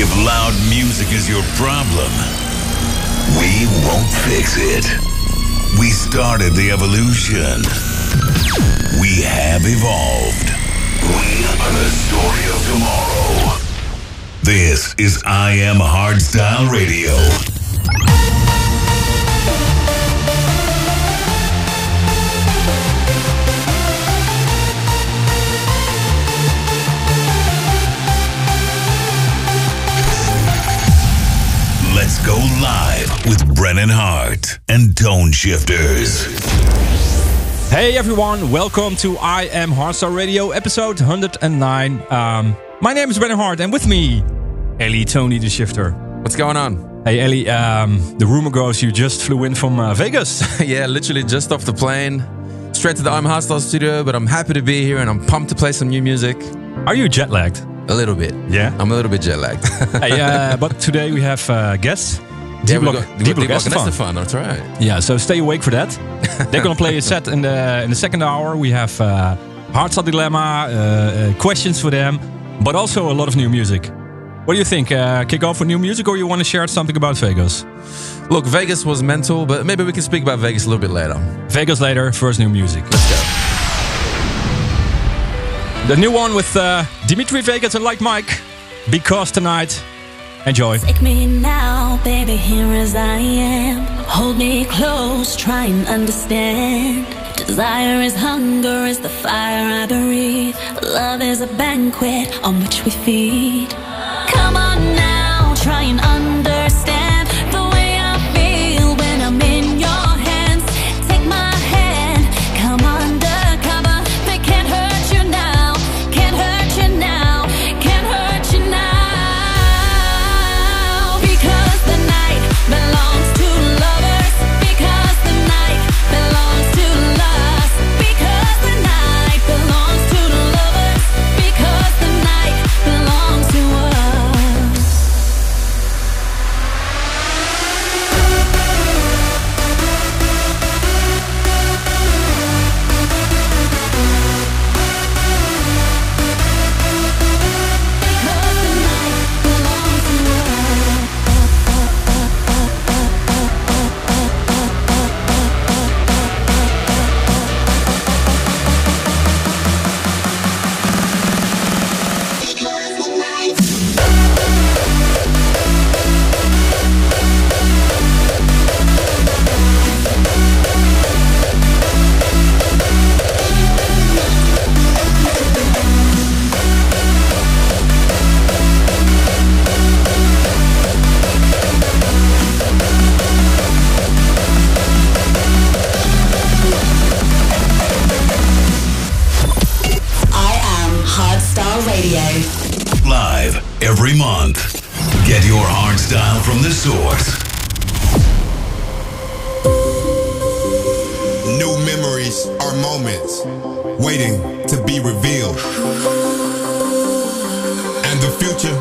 If loud music is your problem, we won't fix it. We started the evolution. We have evolved. We are the story of tomorrow. This is I Am Hardstyle Radio. Go live with Brennan Heart and Toneshifterz. Hey everyone, welcome to I Am Hardstyle Radio, episode 109. Um, my name is Brennan Heart, and with me, Ellie Tony the Shifter. What's going on? Hey Ellie, um, the rumor goes you just flew in from uh, Vegas. yeah, literally just off the plane, straight to the I'm Hostile studio, but I'm happy to be here and I'm pumped to play some new music. Are you jet lagged? A little bit. Yeah? I'm a little bit jet lagged. hey, uh, but today we have uh, guests. Yeah, D-Block- got- we got D-Block D-Block and S-te-Fan. S-te-Fan, that's right. Yeah, so stay awake for that. They're gonna play a set in the in the second hour. We have uh, Hardstyle Dilemma, uh, uh, questions for them, but also a lot of new music. What do you think? Uh, kick off with new music, or you want to share something about Vegas? Look, Vegas was mental, but maybe we can speak about Vegas a little bit later. Vegas later, first new music. Let's go. The new one with uh, Dimitri Vegas and Like Mike. Because tonight, enjoy. Take me now, baby, here as I am. Hold me close, try and understand. Desire is hunger, is the fire I breathe. Love is a banquet on which we feed. Come on Get your hard style from the source. New memories are moments waiting to be revealed. And the future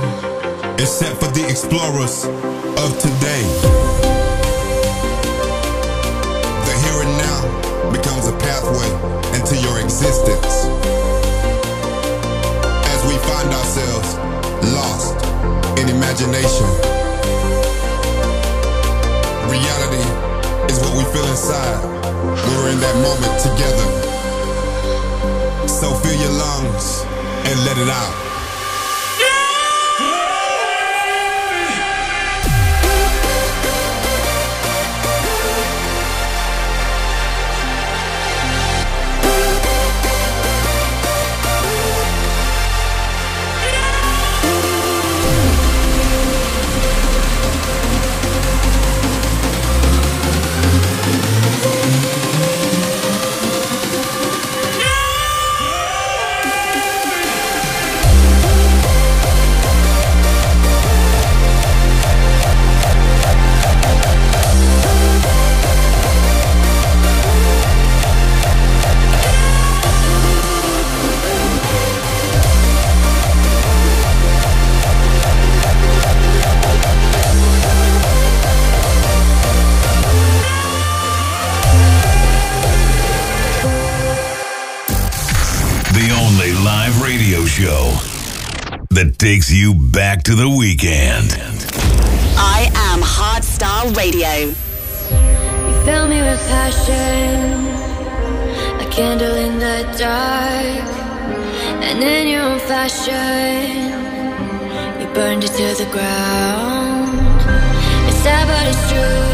is set for the explorers of today. The here and now becomes a pathway into your existence. Imagination. Reality is what we feel inside we're in that moment together. So fill your lungs and let it out. To the weekend. I am Hardstyle Radio. You fill me with passion, a candle in the dark, and in your own fashion, you burned it to the ground. It's sad, but it's true.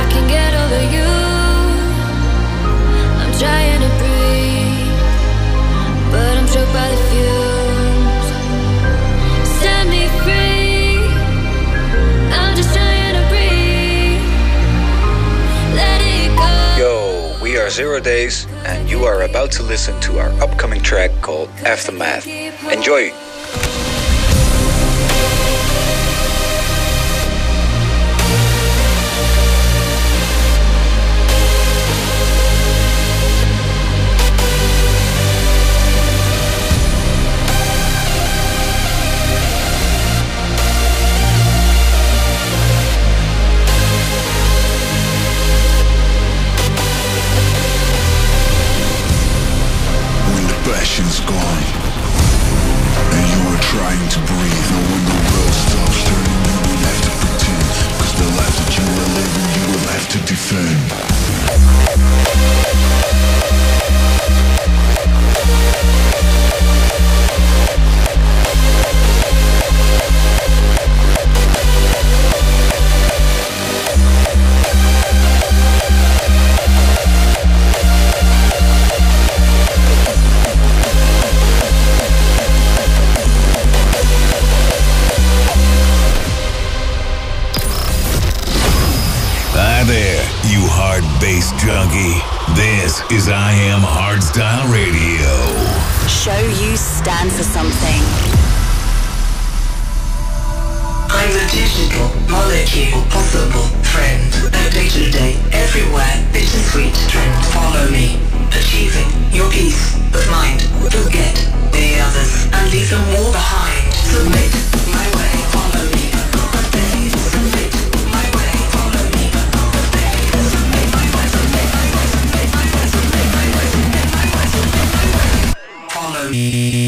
I can get over you. I'm trying to breathe, but I'm choked by the are Zero Days, and you are about to listen to our upcoming track called Aftermath. Enjoy! Hard bass junkie. This is I Am Hardstyle Radio. Show you stand for something. I'm a digital molecule, possible friend. A day to day, everywhere, bittersweet trend. Follow me, achieving your peace of mind. Forget the others and leave them all behind. Submit my way, follow me. Follow me.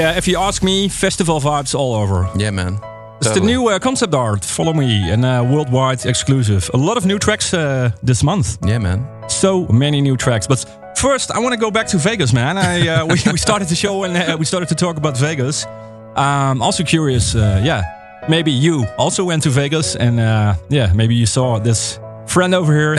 Uh, if you ask me, festival vibes all over. Yeah, man. It's the new uh, concept art, Follow Me, and uh, worldwide exclusive. A lot of new tracks uh, this month. Yeah, man. So many new tracks. But first, I want to go back to Vegas, man. I, uh, we, we started the show and uh, we started to talk about Vegas. Um, also curious, uh, yeah, maybe you also went to Vegas and uh, yeah, maybe you saw this friend over here,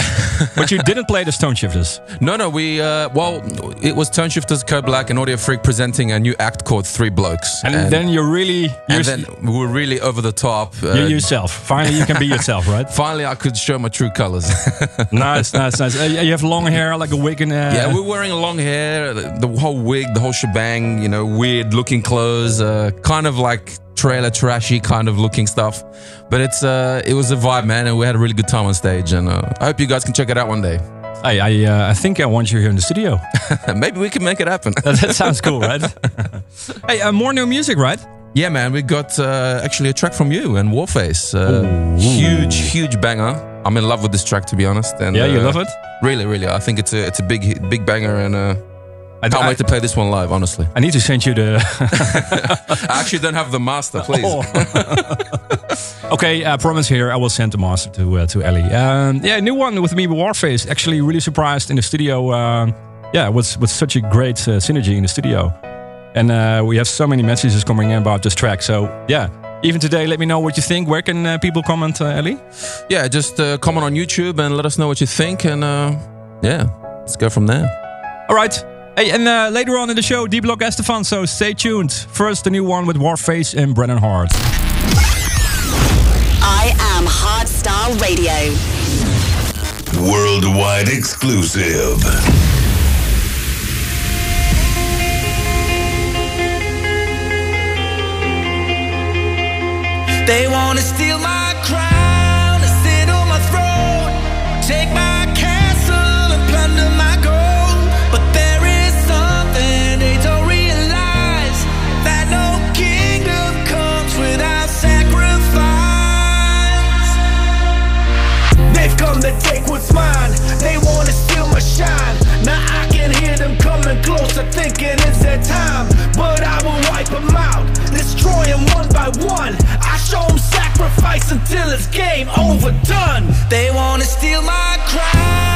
but you didn't play the Stone Shifters. No, no, we, uh, well, it was Toneshifterz, Shifters, Code Black, and Audiofreq presenting a new act called Three Blokes. And, then you're really, you're, and then we were really over the top. Uh, you're yourself. Finally, you can be yourself, right? Finally, I could show my true colors. nice, nice, nice. Uh, you have long hair, like a wig, and uh, yeah, we're wearing long hair, the, the whole wig, the whole shebang. You know, weird looking clothes, uh, kind of like trailer trashy kind of looking stuff. But it's uh, it was a vibe, man, and we had a really good time on stage. And uh, I hope you guys can check it out one day. Hey, I uh, I think I want you here in the studio. Maybe we can make it happen. that sounds cool, right? hey, uh, more new music, right? Yeah, man, we got uh, actually a track from you and Warface. Uh, huge, huge banger. I'm in love with this track, to be honest. And yeah, you uh, love it. Really, really. I think it's a it's a big big banger, and uh, I can't I- wait to play this one live. Honestly, I need to send you the. I actually don't have the master. Please. Oh. okay, I promise here I will send the master to uh, to Ellie. Um, yeah, new one with me, Warface. Actually, really surprised in the studio. Um, yeah, with with such a great uh, synergy in the studio, and uh, we have so many messages coming in about this track. So yeah, even today, let me know what you think. Where can uh, people comment, uh, Ellie? Yeah, just uh, comment on YouTube and let us know what you think, and uh, yeah, let's go from there. All right. Hey, and uh, later on in the show, D Block S-te-Fan. So stay tuned. First, the new one with Warface and Brennan Heart. I am Hardstyle Radio. Worldwide exclusive. They wanna steal my thinking it's their time. But I will wipe them out, destroy them one by one. I show them sacrifice until it's game overdone. They wanna steal my crown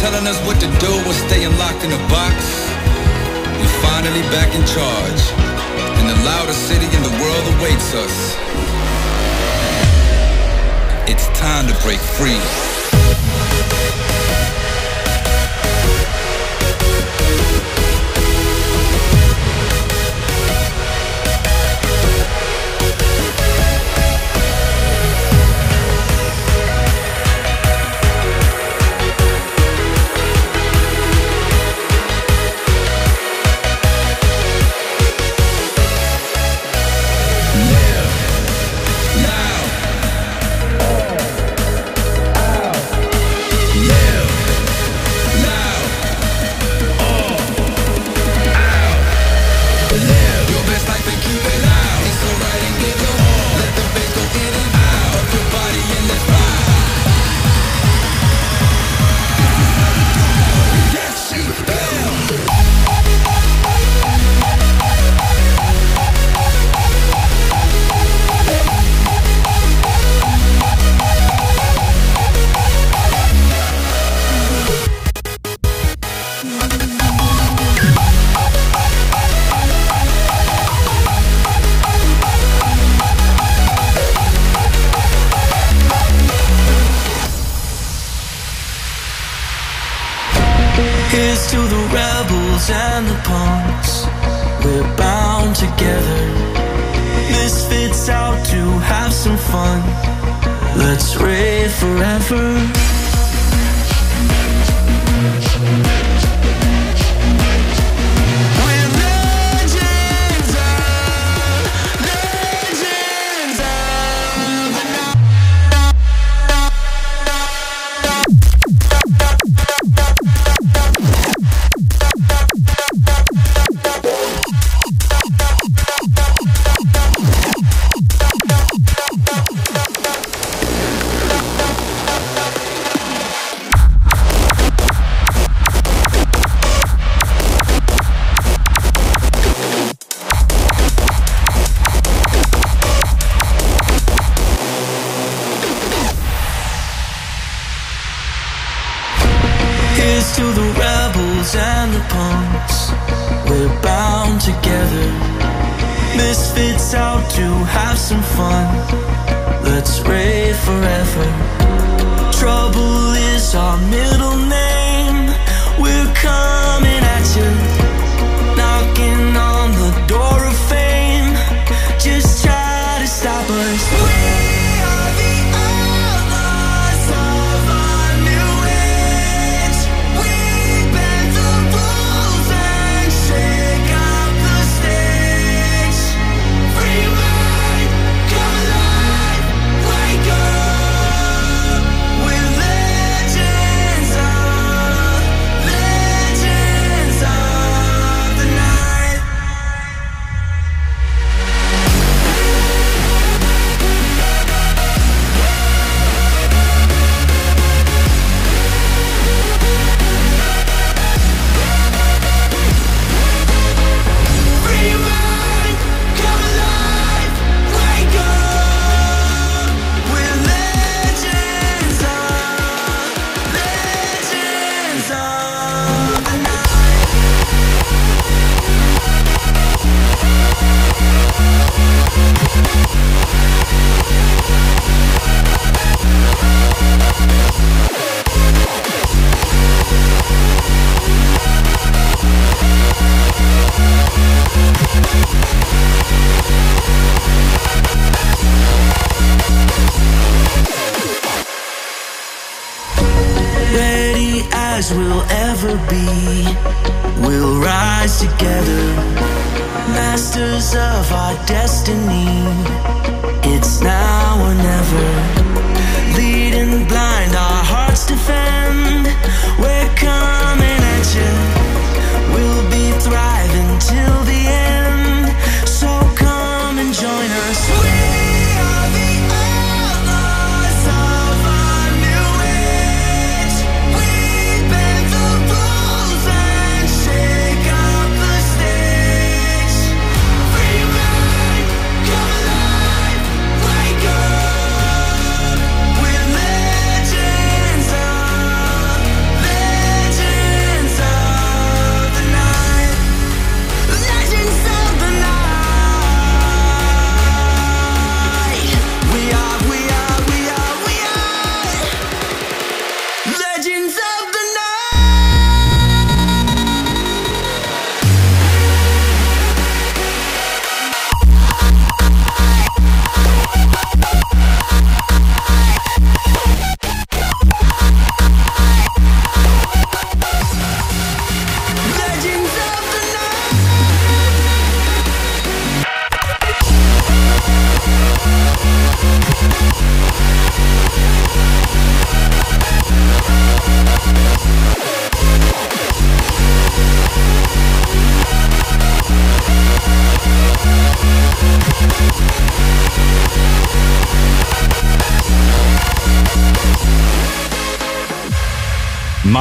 telling us what to do was staying locked in a box. We're finally back in charge. And the loudest city in the world awaits us. It's time to break free.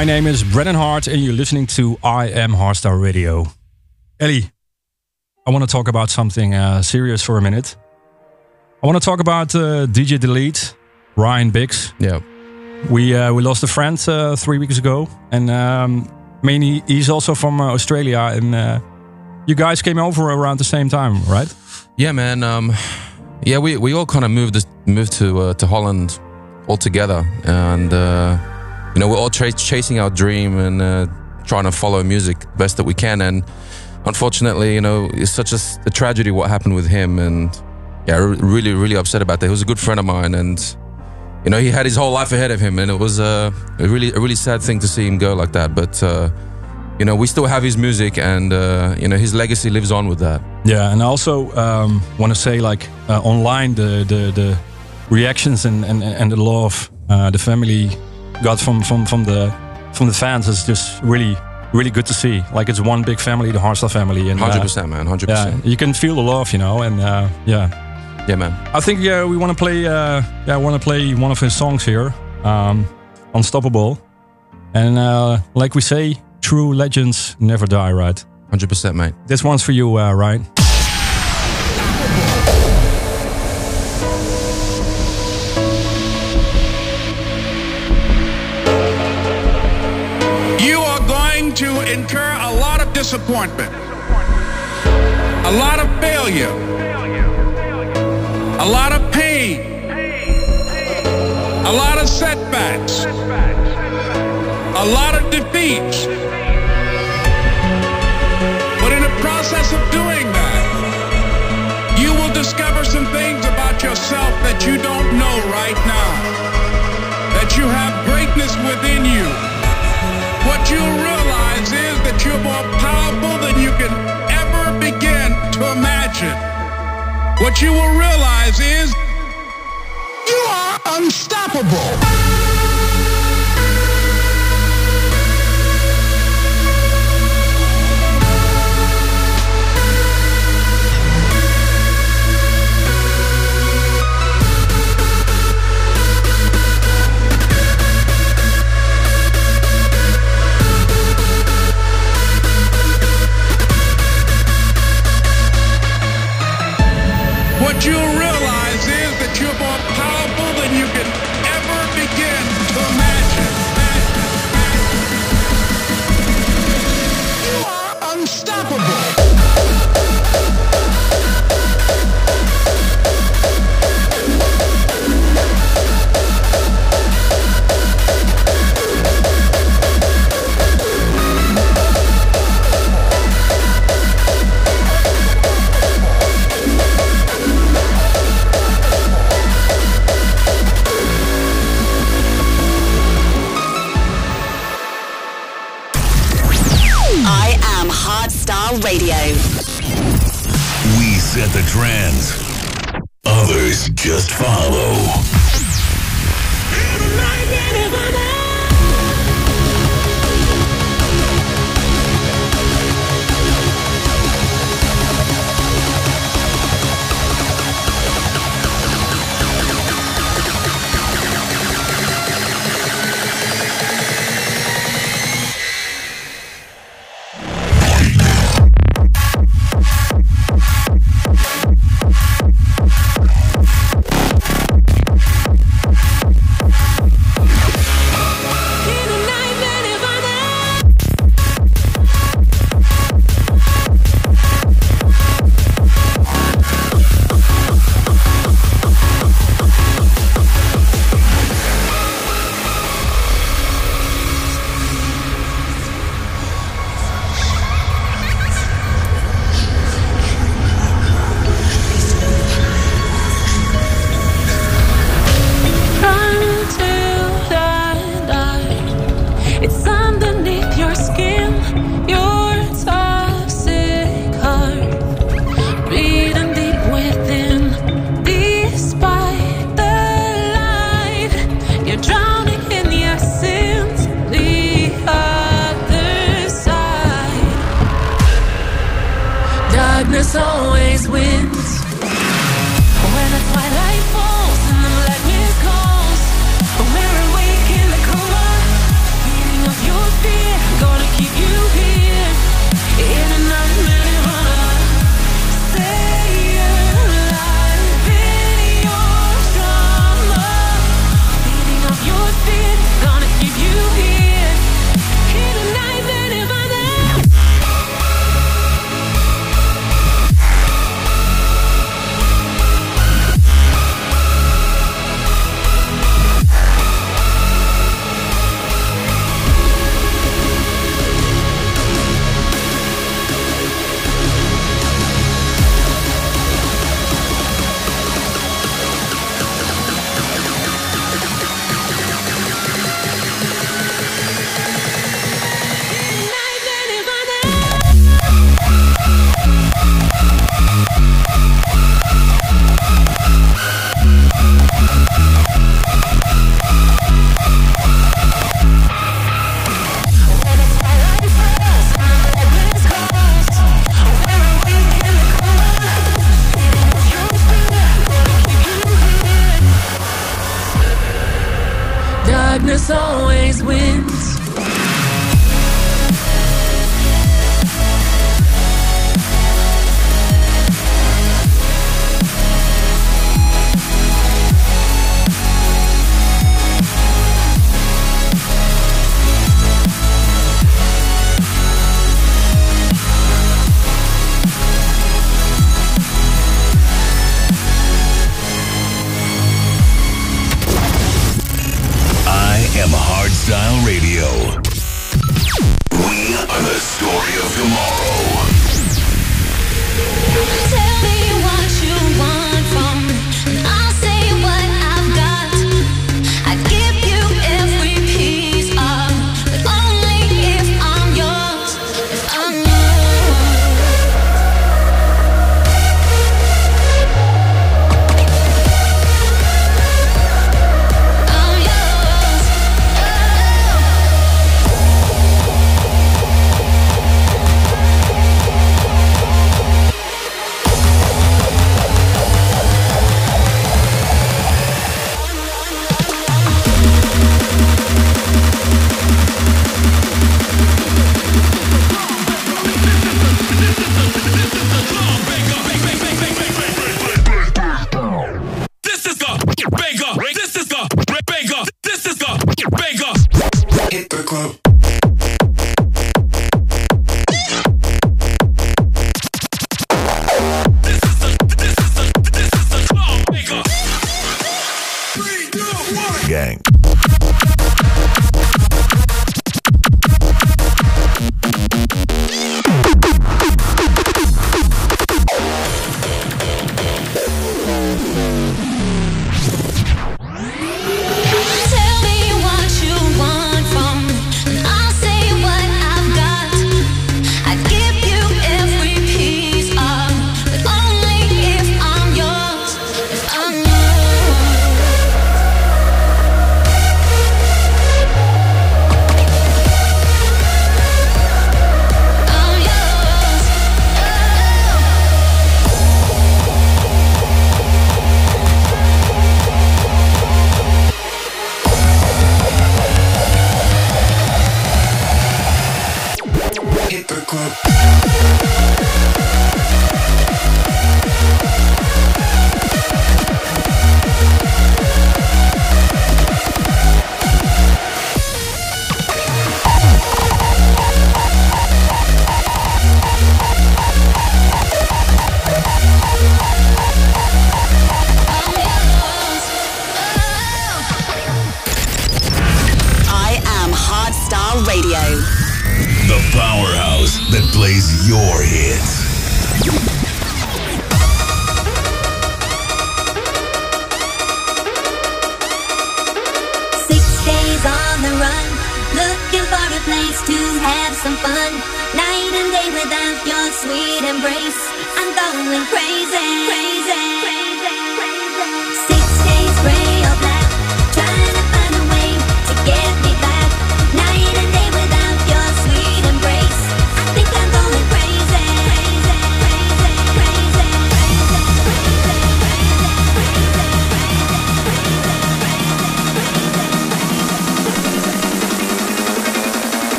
My name is Brennan Heart, and you're listening to I Am Hardstyle Radio. Ellie, I want to talk about something uh, serious for a minute. I want to talk about uh, DJ Delete, Ryan Biggs. Yeah. We uh, we lost a friend uh, three weeks ago, and um, I mean he, he's also from uh, Australia, and uh, you guys came over around the same time, right? Yeah, man. Um, yeah, we, we all kind of moved this, moved to uh, to Holland all together, and uh, you know we're all chasing our dream and uh, trying to follow music best that we can. And unfortunately, you know, it's such a tragedy what happened with him, and yeah, really really upset about that. He was a good friend of mine, and you know he had his whole life ahead of him, and it was uh, a really a really sad thing to see him go like that. But uh, you know, we still have his music, and uh, you know his legacy lives on with that. Yeah, and I also um, want to say like uh, online the the, the reactions and, and, and the love uh, the family got from, from, from the from the fans is just really really good to see. Like it's one big family, the Hardstyle family, and uh, 100%, man, 100%. Yeah, you can feel the love, you know, and uh, yeah, yeah, man. I think yeah, we want to play. Uh, yeah, I want to play one of his songs here, um, "Unstoppable," and uh, like we say, true legends never die, right? 100%, mate. This one's for you, uh, Ryan. Incur a lot of disappointment, a lot of failure, a lot of pain, a lot of setbacks, a lot of defeats. But in the process of doing that, you will discover some things about yourself that you don't know right now. That you have greatness within you. What you'll realize you're more powerful than you can ever begin to imagine. What you will realize is you are unstoppable. You set the trends. Others just follow.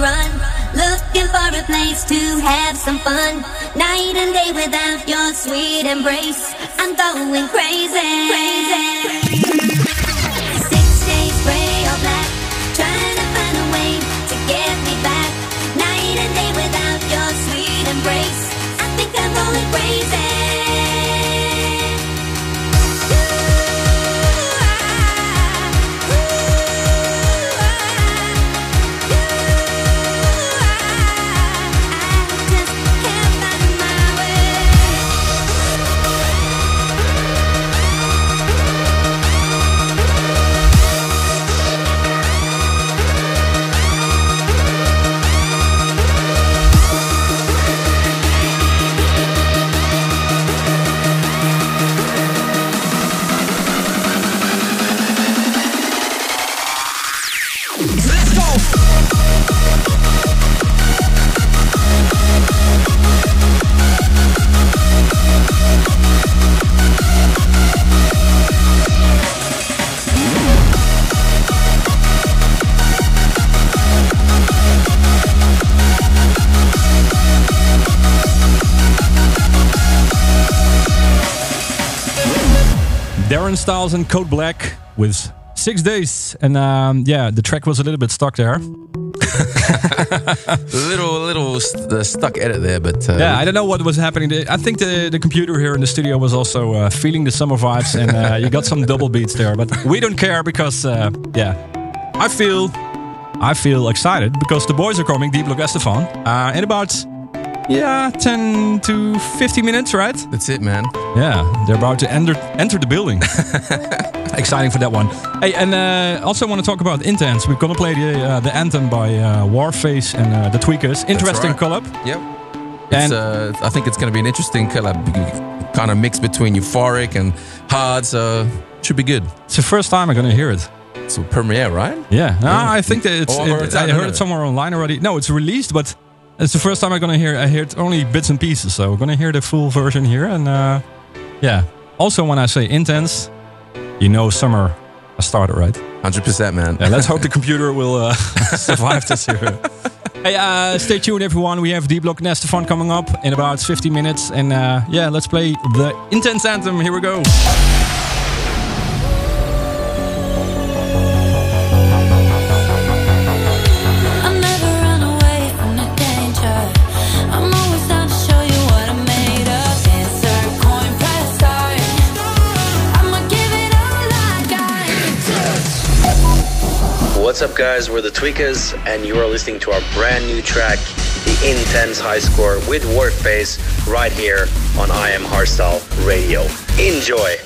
Run, looking for a place to have some fun. Night and day without your sweet embrace, I'm going crazy. Crazy. Styles and Code Black with Six Days. And um, yeah, the track was a little bit stuck there. Little, little st- stuck edit there, but uh, yeah, I don't know what was happening. I think the, the computer here in the studio was also uh, feeling the summer vibes, and uh, you got some double beats there. But we don't care because, uh, yeah, I feel, I feel excited because the boys are coming. D Block S-te-Fan uh, in about, yeah, ten to fifty minutes, right? That's it, man. Yeah, they're about to enter enter the building. Exciting for that one. Hey, and uh, also want to talk about Intents. We're gonna play the uh, the anthem by uh, Warface and uh, the Tweakers. Interesting right. collab. Yep. It's, And- uh, I think it's going to be an interesting collab, kind of mix between euphoric and hard. So should be good. It's the first time I'm gonna hear it. It's a premiere, right? Yeah, no, I think that it's. I it- heard it's I heard it it? somewhere online already. No, it's released, but it's the first time I'm gonna hear. I heard only bits and pieces, so we're gonna hear the full version here. And uh, yeah, also when I say Intents, you know summer has started, right? Hundred percent, man. Yeah, let's hope the computer will uh, survive this here. Hey, uh, stay tuned, everyone. We have D Block Nestefan coming up in about 50 minutes, and uh, yeah, let's play the Intents anthem. Here we go. Up, guys? We're the Tweakers, and you are listening to our brand new track, The Intense High Score with Warface, right here on I Am Hardstyle Radio. Enjoy!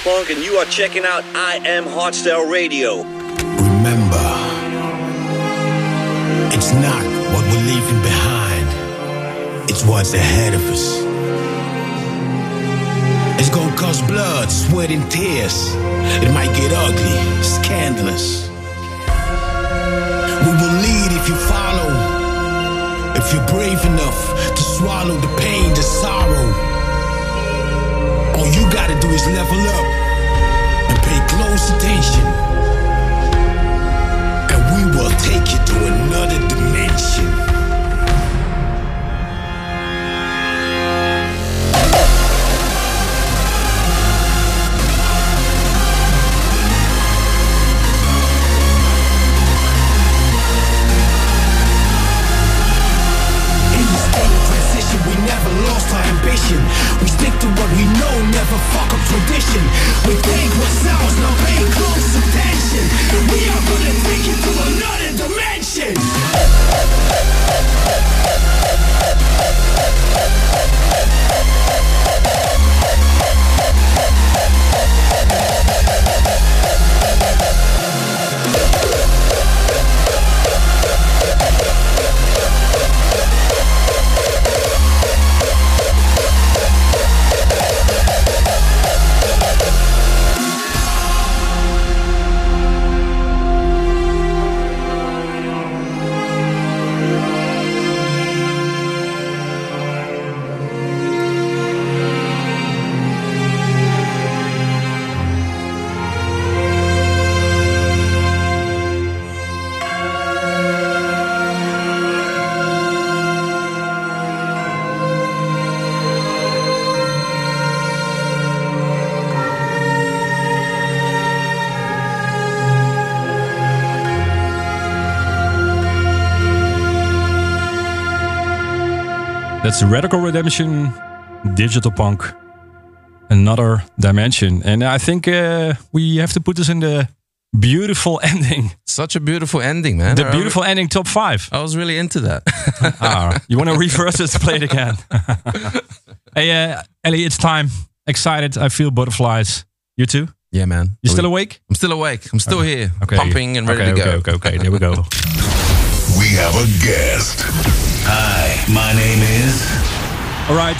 Punk, and you are checking out I Am Hardstyle Radio. Remember, it's not what we're leaving behind, it's what's ahead of us. It's gonna cost blood, sweat, and tears. It might get ugly, scandalous. We will lead if you follow, if you're brave enough to swallow the pain, the sorrow. You gotta do is level up and pay close attention. And we will take you to another dimension. To what we know, never fuck up tradition. We think what's ours, now pay close attention. We are gonna take you to another dimension. That's Radical Redemption, Digital Punk, another dimension. And I think uh, we have to put this in the beautiful ending. Such a beautiful ending, man. The I- beautiful ending top five. I was really into that. ah, you want to reverse it to play it again? hey, uh, Ellie, it's time. Excited. I feel butterflies. You too? Yeah, man. You Are still awake? I'm still awake. I'm still here, Okay. pumping and ready okay, to go. Okay, okay, okay. There we go. We have a guest. Hi, my name is. All right.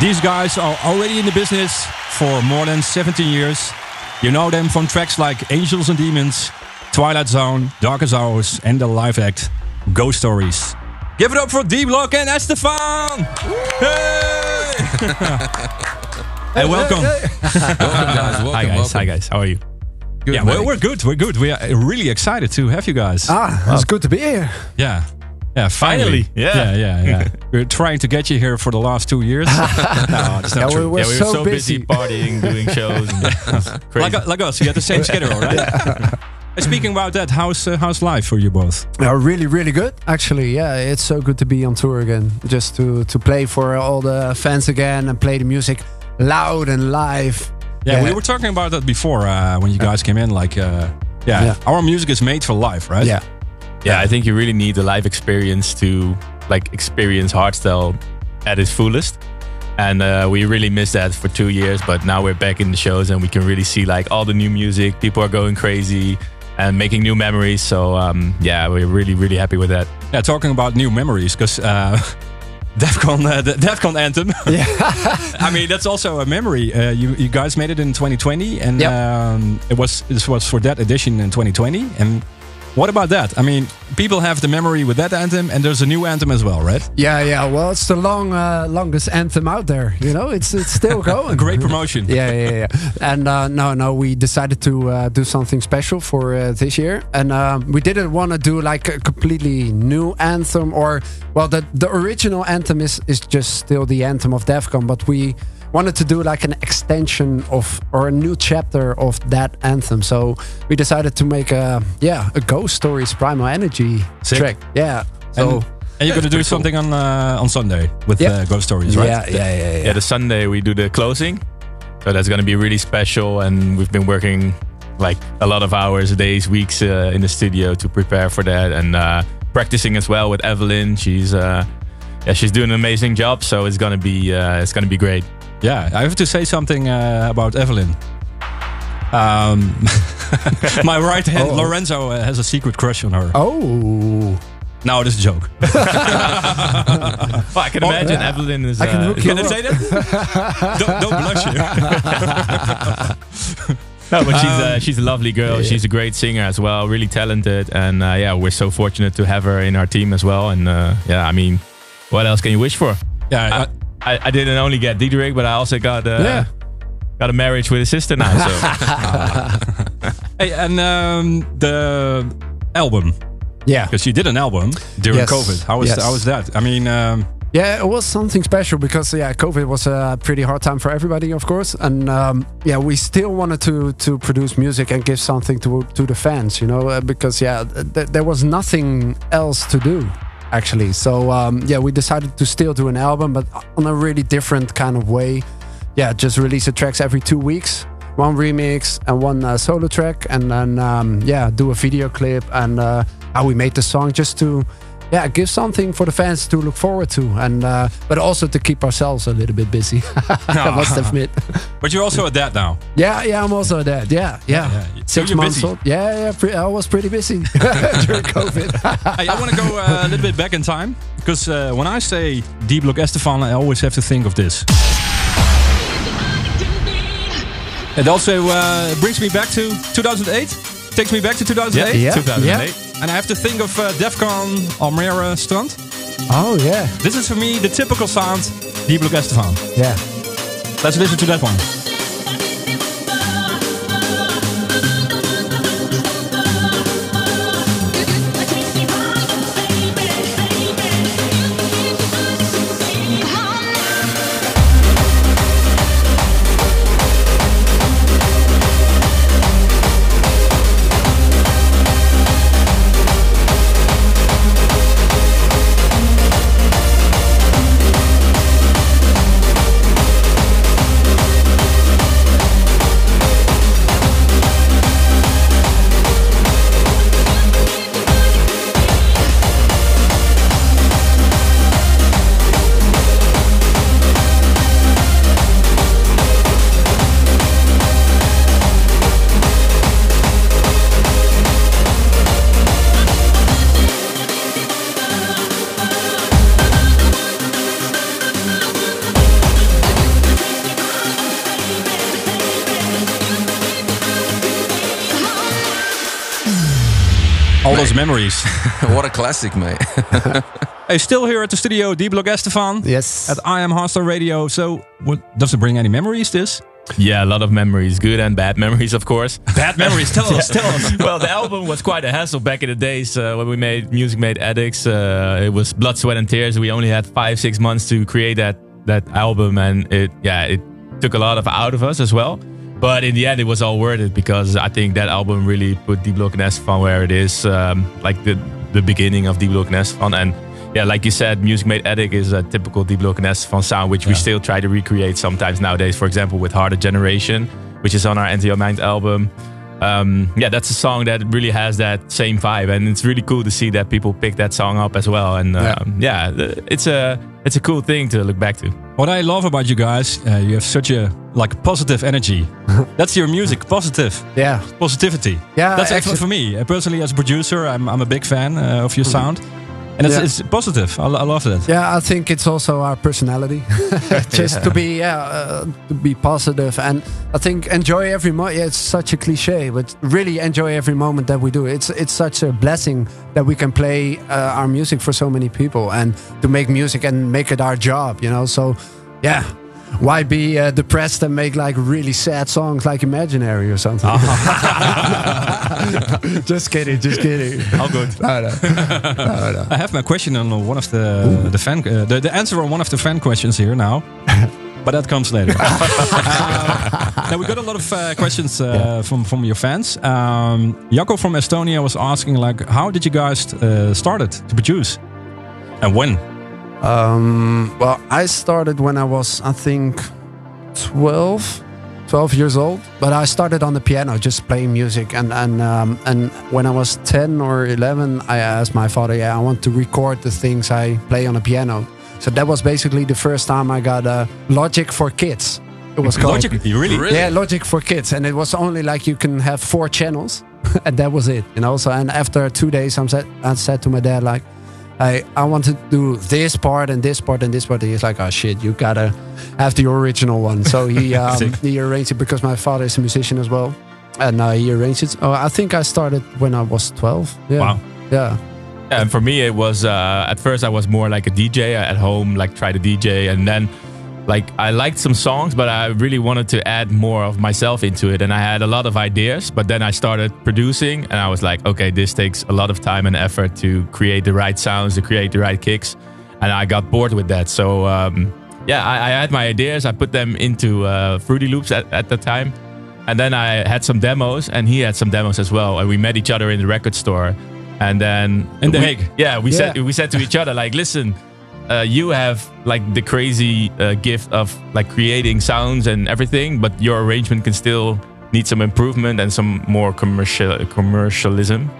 These guys are already in the business for more than 17 years. You know them from tracks like Angels and Demons, Twilight Zone, Darkest Hours, and the live act Ghost Stories. Give it up for D Block and S-te-Fan! Hey! hey, welcome. welcome, guys. Welcome, Hi, guys. welcome. Hi, guys. How are you? Good, yeah, mate. we're, we're good. We're good. We are really excited to have you guys. Ah, it's good to be here. Yeah. Yeah, finally. Finally, yeah. Yeah, yeah, yeah. we're trying to get you here for the last two years. no, it's not Yeah, we true. were yeah, we so were so busy, busy. partying, doing shows. And crazy. like, like us, you had the same schedule, right? And Speaking about that, how's uh, how's life for you both? Yeah, really, really good. Actually, yeah, it's so good to be on tour again. Just to to play for all the fans again and play the music loud and live. Yeah, we were talking about that before uh, when you guys came in. Like, uh, yeah, Yeah. our music is made for life, right? Yeah. Yeah, I think you really need the live experience to like experience hardstyle at its fullest. And uh, we really missed that for two years, but now we're back in the shows and we can really see like all the new music. People are going crazy and making new memories. So um, yeah, we're really really happy with that. Yeah, talking about new memories, because uh, Defqon, uh, the Defqon anthem. Yeah. I mean, that's also a memory. Uh, you you guys made it in 2020, and Yep. um, it was this was for that edition in 2020. And What about that? I mean, people have the memory with that anthem, and there's a new anthem as well, right? Yeah, yeah. Well, it's the long, uh, longest anthem out there. You know, it's it's still going. Great promotion. yeah, yeah, yeah. And uh, no, no, we decided to uh, do something special for uh, this year, and uh, we didn't want to do like a completely new anthem, or well, the the original anthem is is just still the anthem of Defqon, but we wanted to do like an extension of or a new chapter of that anthem. So we decided to make a yeah a Ghost Stories Primal Energy Sick. track. Yeah. So. and, and you're gonna do something on uh, on Sunday with Yeah. uh, Ghost Stories, right? Yeah, yeah, yeah, yeah. Yeah, the Sunday we do the closing. So that's going to be really special. And we've been working like a lot of hours, days, weeks uh, in the studio to prepare for that and uh, practicing as well with Evelyn. She's uh, yeah, she's doing an amazing job. So it's going to be uh, it's going to be great. Yeah, I have to say something uh, about Evelyn. Um, my right hand, Oh. Lorenzo, uh, has a secret crush on her. Oh. No, this is a joke. Well, I can Oh, imagine yeah. Evelyn is. I can uh, Can I say that? don't, don't blush here. No, but she's Um, uh, she's a lovely girl. She's a great singer as well, really talented, and uh, yeah, we're so fortunate to have her in our team as well. And uh, yeah, I mean, what else can you wish for? Yeah, I, I, I didn't only get Diederik, but I also got uh, Yeah. got a marriage with a sister now. So Hey, and um, the album, Yeah. because you did an album during Yes. COVID. How was Yes. how was that? I mean, um, Yeah, it was something special because yeah, COVID was a pretty hard time for everybody, of course, and um, yeah, we still wanted to to produce music and give something to to the fans, you know, uh, because yeah, th- there was nothing else to do actually. So um, yeah, we decided to still do an album, but on a really different kind of way. Yeah, just release the tracks every two weeks. One remix and one uh, solo track, and then um, yeah, do a video clip and uh, how we made the song just to yeah, give something for the fans to look forward to, and uh, but also to keep ourselves a little bit busy. I must admit. but you're also a dad now. Yeah, yeah, I'm also that. Yeah, yeah. yeah. So Six you're months busy. old. Yeah, yeah. I was pretty busy during COVID. hey, I want to go uh, a little bit back in time because uh, when I say D Block S-te-Fan, I always have to think of this. It also uh, brings me back to 2008. Takes me back to 2008. Yeah, yeah, 2008. And I have to think of uh, Defqon Almere Strand. oh yeah, This is for me the typical sound D Block S-te-Fan. yeah. Let's listen to that one. Memories. what a classic, mate. hey, still here at the studio, D Block S-te-Fan. Yes. At I Am Hardstyle Radio. So, what does it bring any memories? This yeah, a lot of memories, good and bad memories, of course. bad memories. Tell us. Tell us. well, the album was quite a hassle back in the days uh, when we made Music Made Addicts. Uh, it was blood, sweat, and tears. We only had five, six months to create that that album, and it yeah, it took a lot of out of us as well. But in the end, it was all worth it because I think that album really put D Block S-te-Fan where it is, um, like the the beginning of D Block and S-te-Fan. And yeah, like you said, Music Made Addict is a typical D Block S-te-Fan sound, which we still try to recreate sometimes nowadays. For example, with Harder Generation, which is on our NTO Mind album. Um, yeah, that's a song that really has that same vibe, and it's really cool to see that people pick that song up as well. And um, yeah, th- it's a it's a cool thing to look back to. What I love about you guys, uh, you have such a like positive energy. That's your music, positive. Yeah. Positivity. Yeah, That's actually- excellent for me. Uh, personally, as a producer, I'm, I'm a big fan uh, of your sound. And it's, Yeah. it's positive. I, I love that. Yeah, I think it's also our personality, just Yeah. to be yeah, uh, to be positive, and I think enjoy every moment. Yeah, it's such a cliche, but really enjoy every moment that we do. It's it's such a blessing that we can play uh, our music for so many people and to make music and make it our job. You know, so yeah. Why be uh, depressed and make like really sad songs like Imaginary or something? just kidding, just kidding. All good. No, no. No. I have my question on one of the the fan uh, the, the answer on one of the fan questions here now. But that comes later. Uh, now we got a lot of uh, questions uh, from from your fans. Um, Jaco from Estonia was asking like, how did you guys uh, started to produce, and when? Um, well, I started when I was, I think, 12, 12 years old. But I started on the piano, just playing music. And and um, and when I was 10 or 11, I asked my father, yeah, I want to record the things I play on the piano. So that was basically the first time I got a Logic for Kids. It was called Logic? Really? Really? Yeah, Logic for Kids, and it was only like you can have four channels, and that was it, you know. So and after two days, I'm said, I said to my dad like, I I want to do this part and this part and this part. And he's like, oh shit, you gotta have the original one. So he um, he arranged it because my father is a musician as well, and uh, he arranged it. Oh, I think I started when I was 12. Yeah. Wow. Yeah. And for me, it was uh, at first I was more like a DJ at home, like try to DJ, and then like I liked some songs, but I really wanted to add more of myself into it, and I had a lot of ideas. But then I started producing, and I was like, okay, this takes a lot of time and effort to create the right sounds, to create the right kicks, and I got bored with that. So um, yeah, I, I had my ideas, I put them into uh, Fruity Loops at, at the time, and then I had some demos, and he had some demos as well, and we met each other in the record store. And then In The we- yeah, we said Yeah. we said to each other like, listen, uh, you have like the crazy uh, gift of like creating sounds and everything, but your arrangement can still need some improvement and some more commercial commercialism.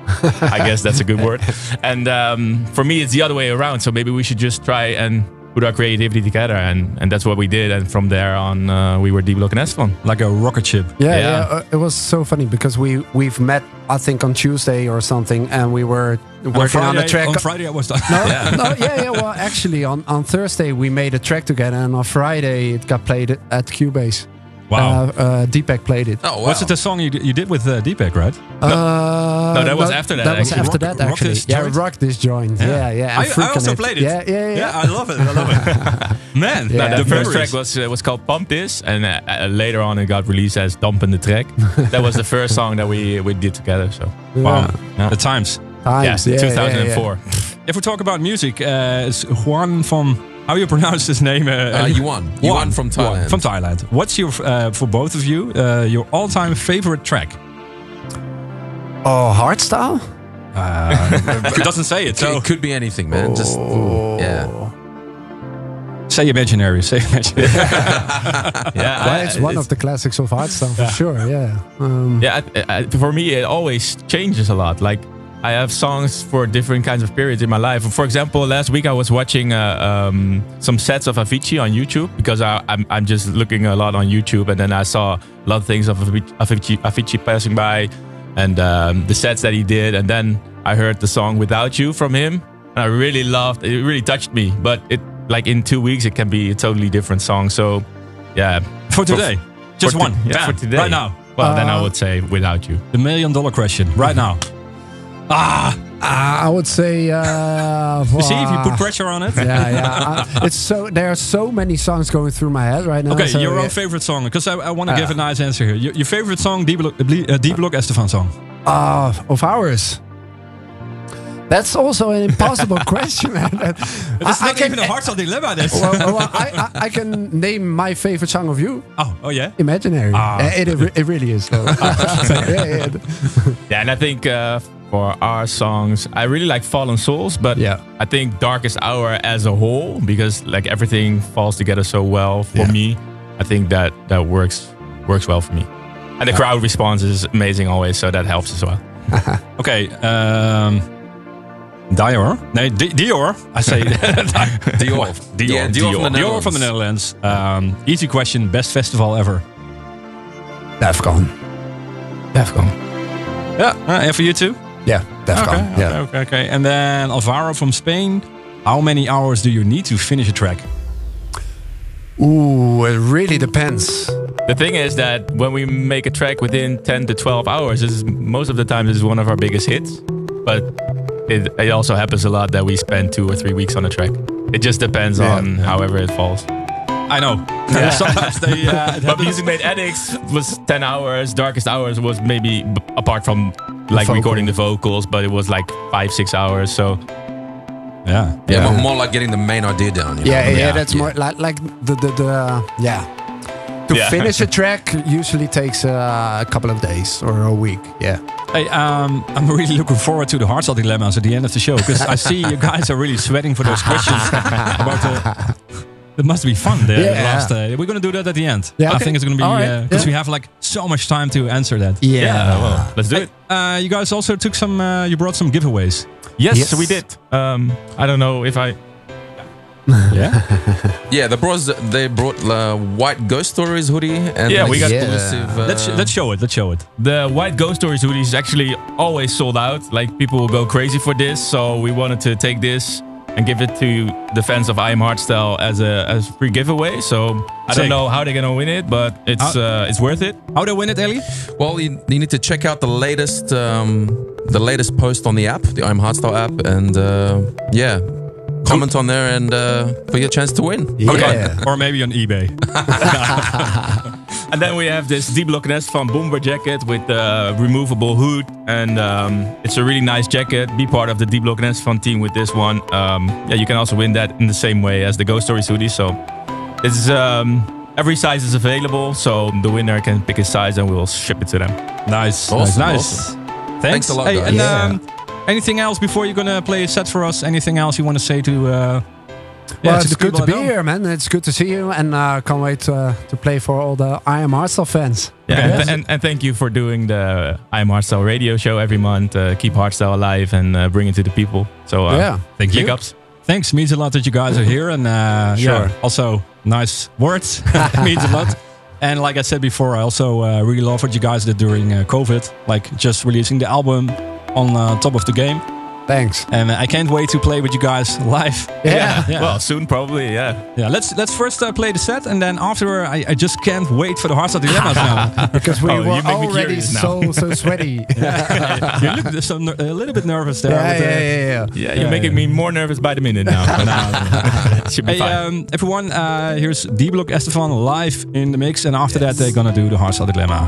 I guess that's a good word. And um, for me, it's the other way around. So maybe we should just try and put our creativity together, and and that's what we did. And from there on, uh, we were D Block and S-te-Fan. Like a rocket ship. Yeah, yeah. uh, it was so funny because we we've met I think on Tuesday or something, and we were working on, a Friday- track. On Friday I was done. No, no, yeah, yeah. Well, actually, on, on Thursday we made a track together, and on Friday it got played at Cubase. Wow. Uh, uh, Deepak played it. Oh, wow. Was it the song you, d- you did with uh, Deepak, right? Uh, No, that was after that, That was actually. after Rock- that, actually. This yeah, Joint? rock this joint. Yeah, yeah. I, I also on played it. Yeah, yeah, yeah. I love it. I love it. Man, No, the first memories. track was uh, was called Pump This, and uh, uh, later on it got released as Dump in the Track. that was the first song that we we did together. So Wow. Yeah. The times. Times, yeah, yeah, yeah, 2004. If we talk about music, uh, it's Juan from how you pronounce his name? Uh, Yuan. Yuan from Thailand. From Thailand. What's your uh, for both of you uh, your all-time favorite track? Oh, hardstyle. Uh, it doesn't say it. So it could be anything, man. Just yeah. say imaginary. Say imaginary. yeah, Well, I- it's one of the classics of hardstyle for sure. Yeah. Um, yeah. I, I, for me, it always changes a lot. Like I have songs for different kinds of periods in my life. For example, last week I was watching uh, um, some sets of Avicii on YouTube because I, I'm, I'm just looking a lot on YouTube, and then I saw a lot of things of Avicii, Avicii, Avicii passing by, and um, the sets that he did, and then I heard the song "Without You" from him, and I really loved. It really touched me. But it like in two weeks it can be a totally different song. So yeah, For today, just for one. to- yeah, Bam. for today, Right now. Well, then I Uh, would say "Without You." The million dollar question. Right now. Ah, Uh, I would say. Uh, you see if you put pressure on it. Yeah, yeah. Uh, it's so there are so many songs going through my head right now. Okay, so your yeah. own favorite song, because I, I want to Uh, give a nice answer here. Your, your favorite song, D Block, uh, D Block S-te-Fan song. Uh, of ours. That's also an impossible question, man. It's I- I not can- even a hardstyle dilemma. This. well, well, I, I, I can name my favorite song of you. oh, oh yeah. Imaginary. Ah. Uh, it, it, it really is. Though. So, yeah, yeah. Yeah, and I think uh, for our songs, I really like Fallen Souls, but Yeah. I think Darkest Hour as a whole, because like everything falls together so well for Yeah. me. I think that that works works well for me, and the crowd response is amazing always, so that helps as well. Okay. Um, Dior. Nee, Di- Dior. I say Dior. Dior. Yeah, Dior from the Dior from the Netherlands. Um, easy question. Best festival ever. Defqon. Defqon. Yeah. Uh, and for you too? Yeah, Defqon. Okay, yeah. okay, okay, okay. And then Alvaro from Spain. How many hours do you need to finish a track? Ooh, it really depends. The thing is that when we make a track within 10 to 12 hours, this is most of the time this is one of our biggest hits. But it, it also happens a lot that we spend two or three weeks on a track. It just depends Yeah. on however it falls. I know. Sometimes they. Uh, but. Music Made Addicts was 10 hours. Darkest Hours was maybe apart from like vocal. recording the vocals, but it was like five, six hours. So yeah, Yeah, but more like getting the main idea down. You know? Yeah, yeah, Yeah. that's more like like the the, the yeah. To Yeah. finish a track usually takes uh, a couple of days or a week. Yeah. Hey, um, I'm really looking forward to the hardstyle dilemmas at the end of the show because I see you guys are really sweating for those questions about the. It must be fun. The, the Yeah. last, uh, we're gonna do that at the end. Yeah, I okay. think it's gonna be All right, because yeah. we have like so much time to answer that. Yeah. well, let's do Hey, it. uh, you guys also took some. Uh, you brought some giveaways. Yes, Yes. we did. Um, I don't know if I. Yeah. Yeah, the bros they brought uh, white ghost stories hoodie and Yeah, an we got- exclusive. Uh, let's let's show it. Let's show it. The White Ghost Stories hoodie is actually always sold out. Like people will go crazy for this, so we wanted to take this and give it to the fans of I Am Hardstyle as a as a free giveaway. So I Sick. don't know how they're gonna win it, but it's uh, it's worth it. How they win it, Ellie? Well, you, you need to check out the latest um, the latest post on the app, the I'm Hardstyle app, and uh, yeah, comment on there and uh, for your chance to win. Yeah. Or maybe on eBay. And then we have this D Block & S-te-Fan Bomber jacket with a removable hood, and um, it's a really nice jacket. Be part of the D Block & S-te-Fan team with this one. Um, yeah, you can also win that in the same way as the Ghost Stories hoodie. So it's um, every size is available, so the winner can pick his size and we'll ship it to them. Nice, Awesome, nice, awesome. Thanks. Thanks a lot, Hey, and, Yeah. um, anything else before you're gonna play a set for us? Anything else you want to say to? Uh, Well, to it's good to be home? here, man. It's good to see you, and uh, can't wait uh, to play for all the I Am Hardstyle fans. Yeah, Okay. and, and, and thank you for doing the I Am Hardstyle radio show every month. Uh, keep Hardstyle alive and uh, bring it to the people. So uh, Yeah. Thank you. big ups. Thanks. Means a lot that you guys are here, and uh, Sure. yeah, also nice words. means a lot. And like I said before, I also uh, really love what you guys did during uh, COVID, like just releasing the album on uh, top of the game. Thanks. And I can't wait to play with you guys live. Yeah. Yeah. Well, soon probably. Yeah. Yeah, let's let's first uh, play the set, and then after I, I just can't wait for the hardstyle dilemmas now. Because we Oh, were already so so sweaty. yeah, you look so ner- a little bit nervous there. yeah, with, uh, yeah, yeah, yeah. Yeah, you're making me more nervous by the minute now. But now it should be Hey, fine. um, everyone, uh, here's D Block S-te-Fan live in the mix, and after that, they're gonna do the hardstyle dilemma.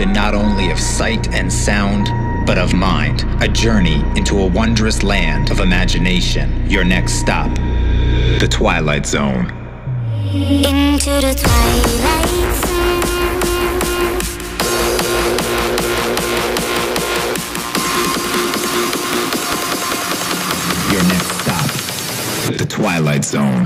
A dimension not only of sight and sound, but of mind, a journey into a wondrous land of imagination. Your next stop, the Twilight Zone. Into the twilight Zone. Your next stop, the Twilight Zone.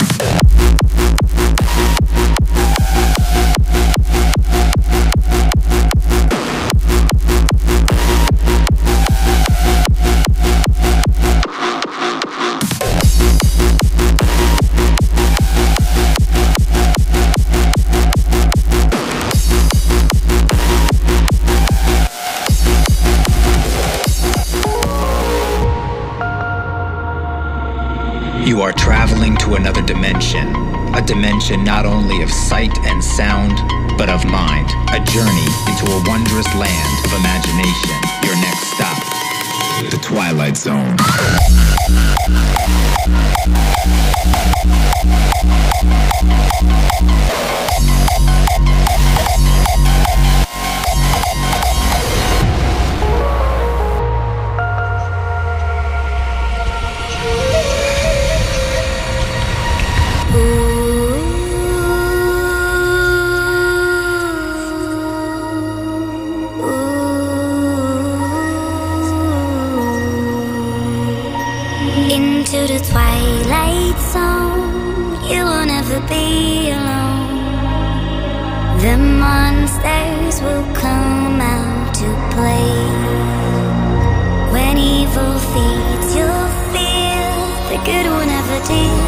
Another dimension, a dimension not only of sight and sound, but of mind, a journey into a wondrous land of imagination. Your next stop, the Twilight Zone. Zone, you will never be alone. The monsters will come out to play. When evil feeds your fear, the good will never disappear.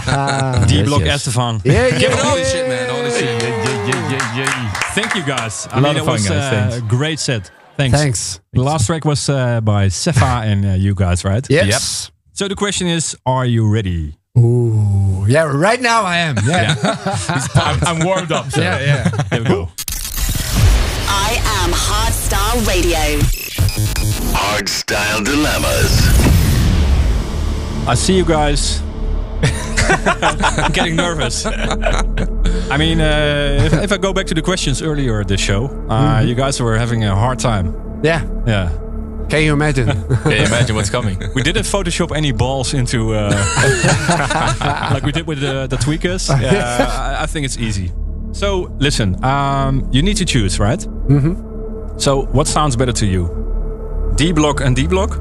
D Block yes. S-te-Fan. Yeah, Give yeah, it up. Holy shit, man. Holy shit. Thank you guys. I A lot mean, of it fun, was guys. uh, Thanks. a great set. Thanks. Thanks. The last track was uh, by Sefa and uh, you guys, right? Yes. So the question is, are you ready? Ooh. Yeah, right now I am. Yeah. I'm, I'm warmed up. So. yeah, yeah. Here we go. I am Hardstyle Radio. Hardstyle dilemmas. I see you guys. I'm getting nervous. I mean, uh, if, if I go back to the questions earlier at this show, uh, you guys were having a hard time. Yeah. Yeah. Can you imagine? Can you imagine what's coming? We didn't Photoshop any balls into, uh, like we did with the, the tweakers. Yeah, I, I think it's easy. So listen, um, you need to choose, right? Mm-hmm. So what sounds better to you? D block and D block,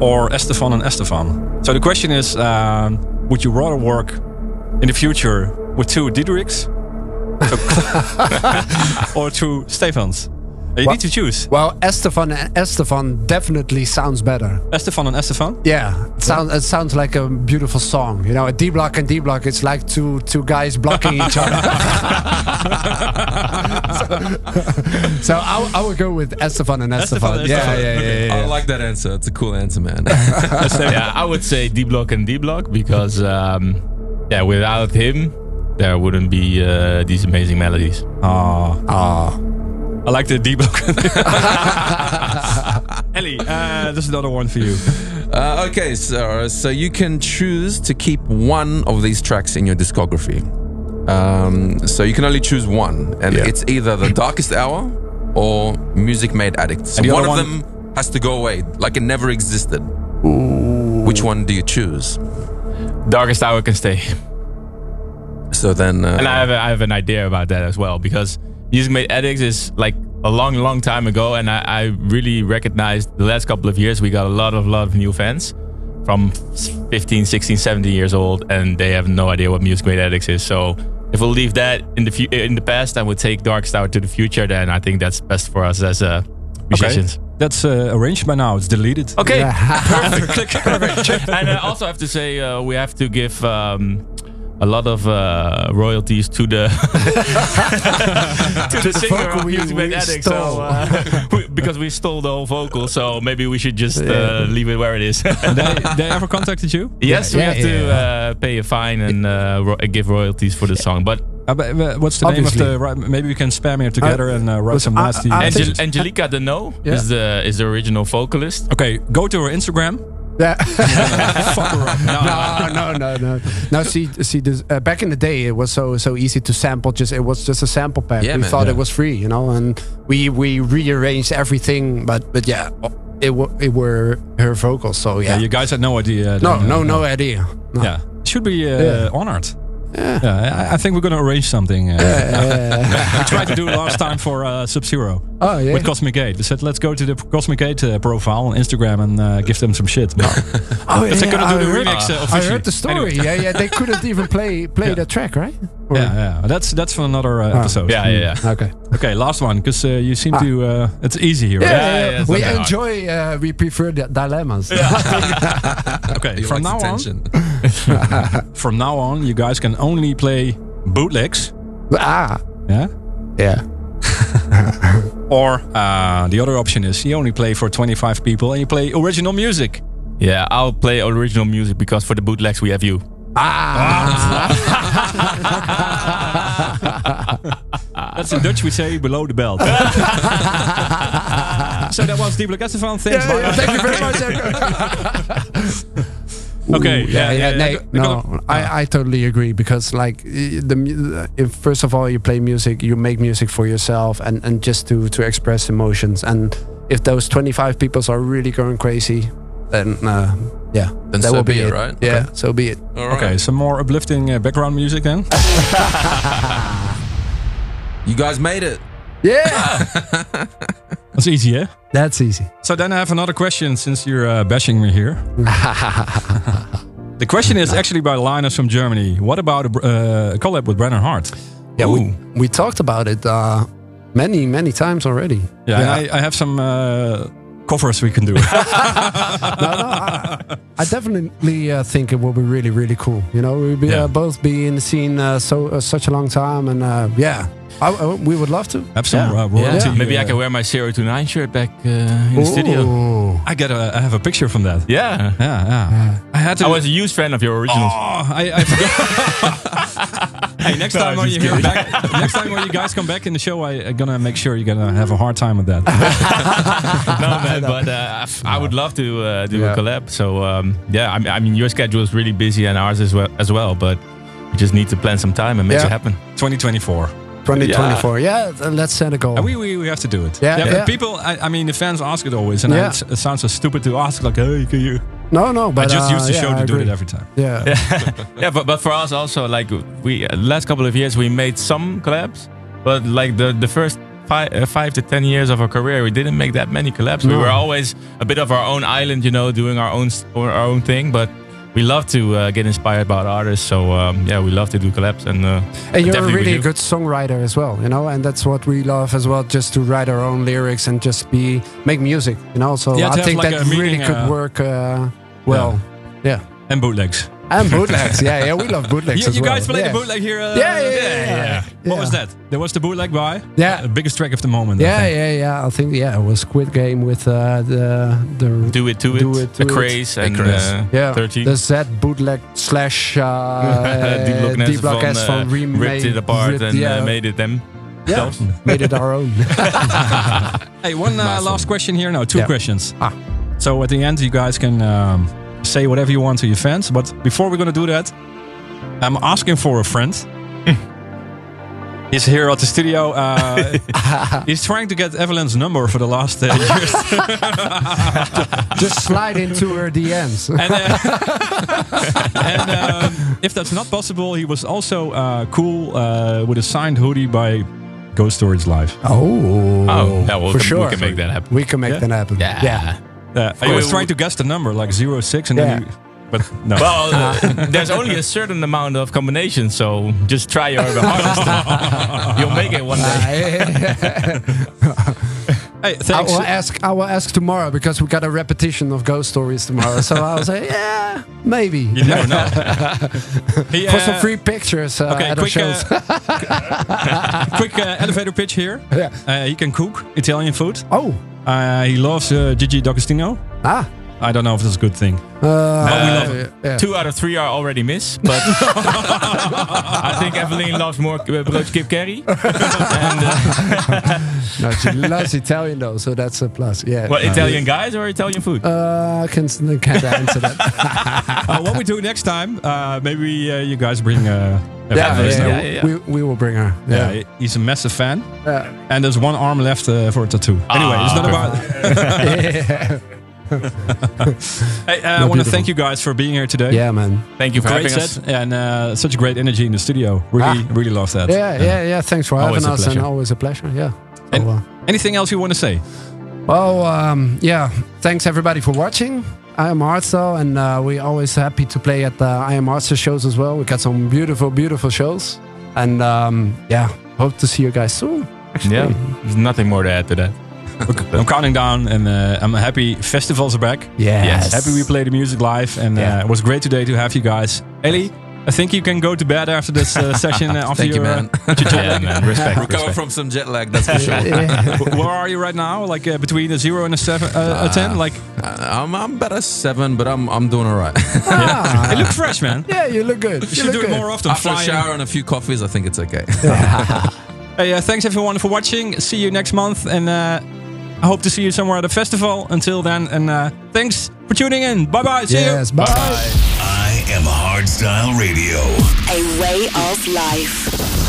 or S-te-Fan and S-te-Fan? So the question is, um, would you rather work in the future with two Diedrichs, or two Stefans? You need to choose. Well, S-te-Fan and S-te-Fan definitely sounds better. S-te-Fan and S-te-Fan? Yeah, it sounds it sounds like a beautiful song. You know, a D block and D block. It's like two two guys blocking each other. so so I, I would go with S-te-Fan and S-te-Fan. S-te-Fan, yeah, S-te-Fan. yeah, yeah, yeah, I like that answer. It's a cool answer, man. yeah, I would say D Block and D Block because, um, yeah, without him, there wouldn't be uh, these amazing melodies. Ah, ah. I like the D block. Ellie, uh, this is another one for you. Uh, okay, so so you can choose to keep one of these tracks in your discography. Um, so you can only choose one, and it's either the Darkest Hour or Music Made Addicts. And the one of one- them has to go away, like it never existed. Which one do you choose? Darkest Hour can stay. So then, uh, and I have, a, I have an idea about that as well because Music Made Addicts is like a long, long time ago, and I, I really recognized the last couple of years we got a lot of lot of new fans from 15, 16, 17 years old, and they have no idea what Music Made Addicts is. So if we'll leave that in the fu- in the past and we'll take Dark Star to the future, then I think that's best for us as uh, musicians. That's uh, arranged by now. It's deleted. Okay, perfect. perfect. and I also have to say uh, we have to give um, a lot of uh, royalties to the to the singer vocal of we- Music Made we Addict, stole. so, uh, we- because we stole the whole vocal. So maybe we should just uh, leave it where it is. they, they ever contacted you? yes, Yeah, we yeah, have to yeah. Uh, pay a fine and uh, ro- give royalties for the song, but. Uh, but, but what's the Obviously. name of the? right- Maybe we can spam here together and uh, write some I- nasty. I Angel- Angelica Deno Yeah. is the is the original vocalist. okay, go to her Instagram. Yeah. No, no, no, no, no. No, see, see, this, uh, back in the day, it was so so easy to sample. Just it was just a sample pack. Yeah, we man. thought Yeah. it was free, you know, and we we rearranged everything. But but yeah, it it were her vocals. So Yeah, yeah, you guys had no idea. no, no, uh, no idea. No. Yeah, should be uh, honored. Yeah. Yeah, I, I think we're gonna arrange something. Uh, we tried to do it last time for uh, Sub Zero Oh yeah. with Cosmic Gate. we said let's go to the Cosmic Gate uh, profile on Instagram and uh, give them some shit. Oh they're gonna I do the heard- remix, I officially. heard the story. Anyway. Yeah, yeah. They couldn't even play play Yeah. the track, right? Or- yeah, yeah, that's that's for another uh, Oh. episode. Yeah, yeah, yeah. Okay. Okay, last one because uh, you seem Ah. to. Uh, it's easy here. Yeah, right? yeah, yeah, it's we not enjoy. Uh, we prefer the dilemmas. Okay, from now the on, from now on, you guys can only play bootlegs. ah, Yeah. yeah. Or uh, the other option is you only play for 25 people and you play original music. Yeah, I'll play original music because for the bootlegs we have you. That's in Dutch we say below the belt. so that was Deep S-te-Fan. Thanks. bye. Thank you very much. Okay, Ooh, yeah, yeah, nee, they're gonna- no, I, I totally agree because like the if first of all you play music, you make music for yourself and and just to to express emotions. And if those twenty five people are really going crazy, then uh, yeah, Then that so will be be it, it, right? Yeah, Okay. so be it. All right. Okay, some more uplifting uh, background music then. You guys made it. Yeah, That's easy, eh? that's easy. So then I have another question since you're uh, bashing me here. the question is actually by Linus from Germany. What about a, uh, a collab with Brennan Heart? Yeah, Ooh. we we talked about it uh, many many times already. Yeah, and I, I have some uh, covers we can do. no, no, I, I definitely uh, think it will be really, really cool. You know, we'll be, Yeah. uh, both be in the scene uh, so uh, such a long time, and uh, yeah, I, I- we would love to. have some Yeah. uh, royalty. Maybe I uh, can wear my Zero to Nine shirt back uh, in the studio. Ooh. I got a, I have a picture from that. Yeah. Yeah, yeah. I had to. I was a huge fan of your originals. Oh, I, I forgot. hey, next No, time when you hear back, next time when you guys come back in the show, I, I'm gonna make sure you're gonna have a hard time with that. no, man, but uh, f- I would love to uh, do Yeah. a collab. So um, yeah, I mean, I mean, your schedule is really busy and ours as well, as well. But we just need to plan some time and make Yeah. it happen. 2024. 2024. Yeah, th- let's set a goal. We, we, we have to do it. Yeah, but yeah. People, I, I mean, the fans ask it always, and Yeah. it sounds so stupid to ask, like, hey, can you? no, no, but I just uh, use the yeah, show to do it every time. Yeah, yeah, but but for us also, like we uh, last couple of years, we made some collabs, but like the the first. Five, uh, five to ten years of our career, we didn't make that many collabs. We were always a bit of our own island, you know, doing our own our own thing. But we love to uh, get inspired by artists. So um, yeah, we love to do collabs and. Uh, And you're a really do. good songwriter as well, you know, and that's what we love as well, just to write our own lyrics and just be make music, you know. So Yeah, I think like that a really meaning, could uh, work uh, well. Yeah. And bootlegs. And bootlegs, yeah, yeah, we love bootlegs You, as you well. guys played yeah. the bootleg here. Uh, Yeah, yeah, yeah, yeah. What was that? There was the bootleg by. Yeah. the biggest track of the moment. Yeah, yeah, yeah. I think yeah, it was Squid Game with uh, the the Do it to it, Do it to a it. craze and Craze. uh, yeah 13. the Z bootleg slash uh, D Block D Block van, S uh, van remade, ripped it apart ripped- and yeah, uh, made it them. yeah, made it our own. Hey, one uh, last question here. No, two Yeah. questions. Ah. So at the end, you guys can um, say whatever you want to your fans. But before we're gonna do that, I'm asking for a friend. He's here at the studio. Uh, he's trying to get Evelyn's number for the last uh, years. Just slide into her DMs. and uh, and um, if that's not possible, he was also uh, cool uh, with a signed hoodie by Ghost Stories Live. Oh, Oh, yeah, well, for we sure. We can make that happen. We can make Yeah? that happen. Yeah. yeah. Uh, I was trying to guess the number, like zero six, and Yeah. then, you, but no. Well, uh, there's only a certain amount of combinations, so just try your hardest. You'll make it one day. hey, I will ask. I will ask tomorrow because we got a repetition of ghost stories tomorrow. so I'll say, yeah, maybe. You never know. He, For uh, some free pictures uh, Okay, at our quick, shows. uh, quick uh, elevator pitch here. Yeah. Uh, he can cook Italian food. oh, Uh, he loves uh, Gigi D'Agostino. ah. I don't know if that's a good thing. Uh, we love yeah, yeah. Two out of three are already miss, but I think Evelyn loves more uh, broodje kip curry. and, uh, No, she loves Italian though, so that's a plus. Yeah. what, Italian guys or Italian food? Uh, I can can't answer that. Uh, what we do next time, uh, maybe uh, you guys bring uh, yeah, Evelyn. yeah, yeah, yeah. We, we will bring her. Yeah, Yeah. he's a massive fan. Yeah. And there's one arm left uh, for a tattoo. Anyway, it's not about. Yeah. hey, uh, I want to thank you guys for being here today. Yeah, man. Thank you for Great having us. and uh, such great energy in the studio. Really, Ah. really love that. Yeah, yeah, yeah. Thanks for Always having us, pleasure. and always a pleasure. Yeah. And- So, uh, Anything else you want to say? well, um, yeah. Thanks everybody for watching. I am Hardstyle, and uh, we're always happy to play at the I am Hardstyle shows as well. We got some beautiful, beautiful shows, and um, yeah, hope to see you guys soon. Actually. Yeah, there's nothing more to add to that. I'm counting down, and uh, I'm happy festivals are back. Yes. Happy we play the music live, and Yeah. uh, it was great today to have you guys. Ellie, I think you can go to bed after this uh, session. Uh, after Thank you, your, man. Uh, your Yeah, lag. man. Respect. Recover respect. from some jet lag, that's for sure. Wh- Where are you right now? Like uh, between a zero and a seven, uh, a ten? Like Uh, I'm, I'm about a seven, but I'm I'm doing all right. Ah. it looks fresh, man. Yeah, you look good. You should do it more often. After a shower and a few coffees, I think it's okay. Hey, uh, thanks everyone for watching. See you next month, and uh, I hope to see you somewhere at a festival. Until then, and uh, thanks for tuning in. Bye bye. See Yes. you. Bye. I am Hardstyle Radio. A way of life.